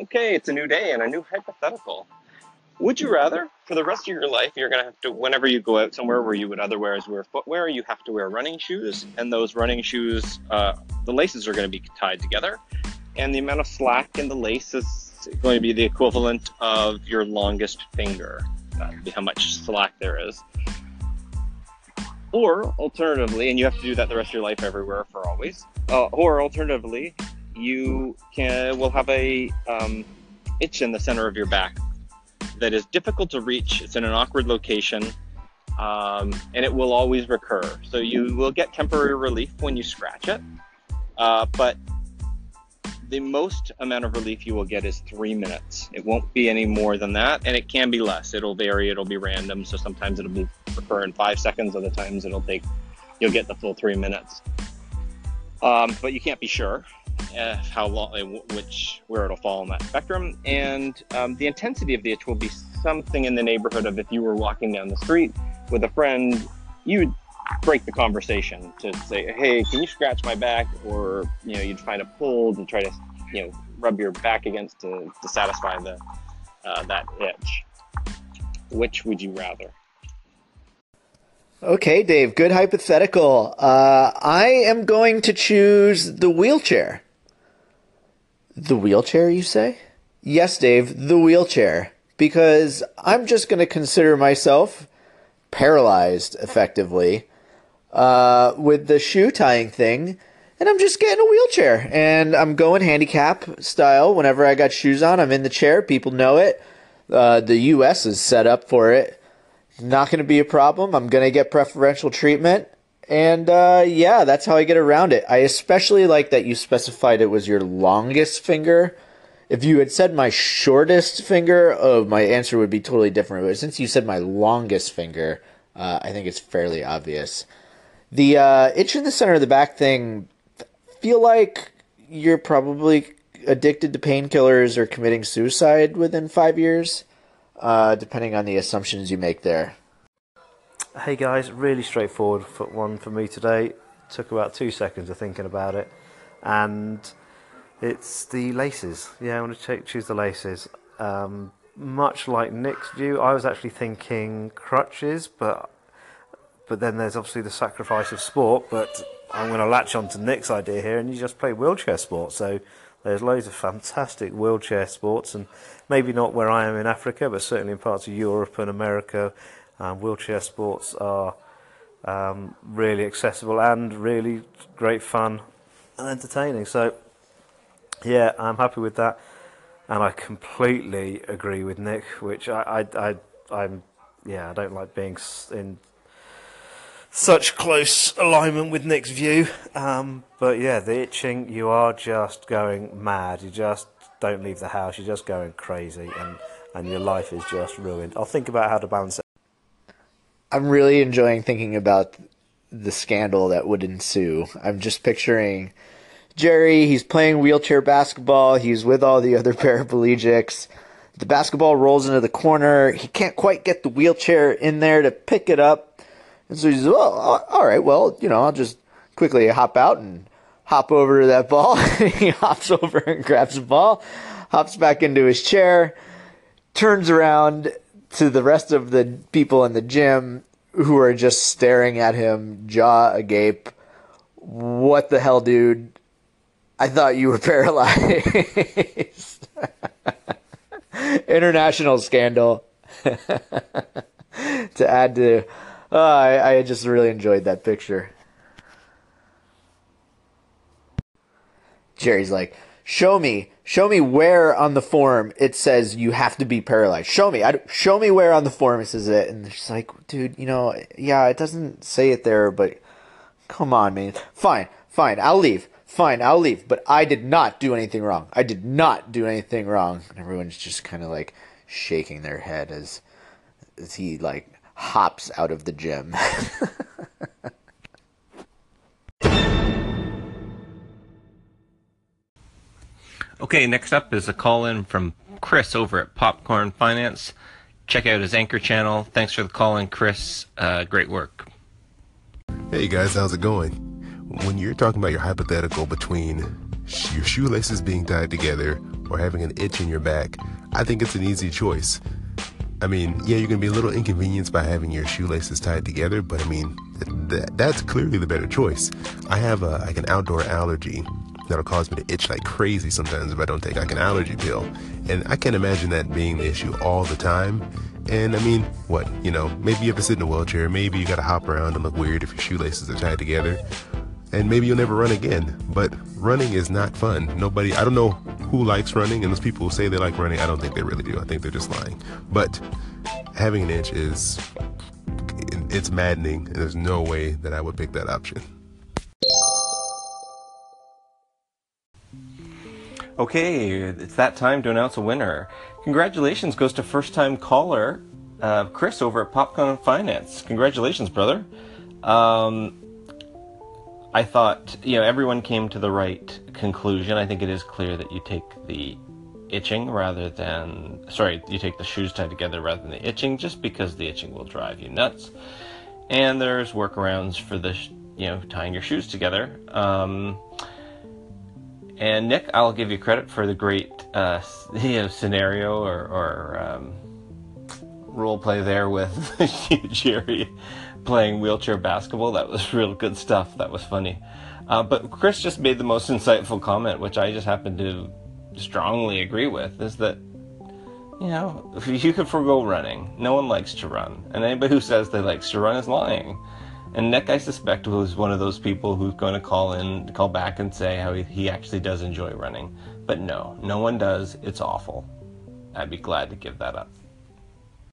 Okay, it's a new day and a new hypothetical. Would you rather, for the rest of your life, you're going to have to, whenever you go out somewhere where you would otherwise wear footwear, you have to wear running shoes, and those running shoes, uh, the laces are going to be tied together, and the amount of slack in the lace is going to be the equivalent of your longest finger. That would be how much slack there is. Or alternatively, and you have to do that the rest of your life everywhere for always. Uh, or alternatively, you can will have a um, itch in the center of your back that is difficult to reach. It's in an awkward location, um, and it will always recur. So you will get temporary relief when you scratch it, uh, but the most amount of relief you will get is three minutes. It won't be any more than that, and it can be less. It'll vary. It'll be random. So sometimes it'll be recur in five seconds. Other times it'll take you'll get the full three minutes. Um, but you can't be sure uh, how long, uh, which where it'll fall on that spectrum, and um, the intensity of the itch will be something in the neighborhood of if you were walking down the street with a friend, you'd break the conversation to say, "Hey, can you scratch my back?" Or you know, you'd find a pull to try to you know rub your back against to, to satisfy the uh, that itch. Which would you rather? Okay, Dave, good hypothetical. Uh, I am going to choose the wheelchair. The wheelchair, you say? Yes, Dave, the wheelchair. Because I'm just going to consider myself paralyzed effectively uh, with the shoe tying thing. And I'm just getting a wheelchair. And I'm going handicap style. Whenever I got shoes on, I'm in the chair. People know it. Uh, the US is set up for it. Not going to be a problem. I'm going to get preferential treatment. And uh, yeah, that's how I get around it. I especially like that you specified it was your longest finger. If you had said my shortest finger, oh, my answer would be totally different. But since you said my longest finger, uh, I think it's fairly obvious. The uh, itch in the center of the back thing, feel like you're probably addicted to painkillers or committing suicide within five years, uh, depending on the assumptions you make there. Hey guys, really straightforward one for me today. Took about two seconds of thinking about it, and it's the laces. Yeah, I want to choose the laces. Um, much like Nick's view, I was actually thinking crutches, but but then there's obviously the sacrifice of sport. But I'm going to latch on to Nick's idea here, and you just play wheelchair sports. So there's loads of fantastic wheelchair sports, and maybe not where I am in Africa, but certainly in parts of Europe and America um, wheelchair sports are um, really accessible and really great fun and entertaining. So, yeah, I'm happy with that, and I completely agree with Nick. Which I, I, I I'm, yeah, I don't like being in such close alignment with Nick's view. Um, but yeah, the itching, you are just going mad. You just don't leave the house. You're just going crazy, and and your life is just ruined. I'll think about how to balance it I'm really enjoying thinking about the scandal that would ensue. I'm just picturing Jerry, he's playing wheelchair basketball, he's with all the other paraplegics. The basketball rolls into the corner. He can't quite get the wheelchair in there to pick it up. And so he's, well, all right, well, you know, I'll just quickly hop out and hop over to that ball. he hops over and grabs the ball, hops back into his chair, turns around, to the rest of the people in the gym who are just staring at him, jaw agape. What the hell, dude? I thought you were paralyzed. International scandal. to add to, uh, I, I just really enjoyed that picture. Jerry's like, show me, show me where on the form it says you have to be paralyzed. Show me, I, show me where on the form it says it. And she's like, dude, you know, yeah, it doesn't say it there, but come on, man. Fine, fine, I'll leave. Fine, I'll leave. But I did not do anything wrong. I did not do anything wrong. And everyone's just kind of like shaking their head as as he like hops out of the gym. Okay, next up is a call in from Chris over at Popcorn Finance. Check out his anchor channel. Thanks for the call in, Chris. Uh, great work. Hey guys, how's it going? When you're talking about your hypothetical between your shoelaces being tied together or having an itch in your back, I think it's an easy choice. I mean, yeah, you're gonna be a little inconvenienced by having your shoelaces tied together, but I mean, th- that's clearly the better choice. I have a, like an outdoor allergy that'll cause me to itch like crazy sometimes if I don't take like an allergy pill, and I can't imagine that being the issue all the time. And I mean, what you know, maybe you have to sit in a wheelchair, maybe you gotta hop around and look weird if your shoelaces are tied together, and maybe you'll never run again. But running is not fun. Nobody, I don't know who likes running, and those people who say they like running, I don't think they really do. I think they're just lying. But having an itch is, it's maddening, there's no way that I would pick that option. Okay, it's that time to announce a winner. Congratulations goes to first time caller uh, Chris over at Popcorn Finance. Congratulations, brother. Um, I thought, you know, everyone came to the right conclusion. I think it is clear that you take the itching rather than, sorry, you take the shoes tied together rather than the itching, just because the itching will drive you nuts. And there's workarounds for the, you know, tying your shoes together. Um, and Nick, I'll give you credit for the great, uh, you know, scenario or, or um, role play there with Jerry playing wheelchair basketball. That was real good stuff. That was funny. Uh, but Chris just made the most insightful comment, which I just happen to strongly agree with, is that, you know, if you could forego running. No one likes to run. And anybody who says they likes to run is lying. And Nick, I suspect, was one of those people who's going to call in, call back and say how he, he actually does enjoy running. But no, no one does. It's awful. I'd be glad to give that up.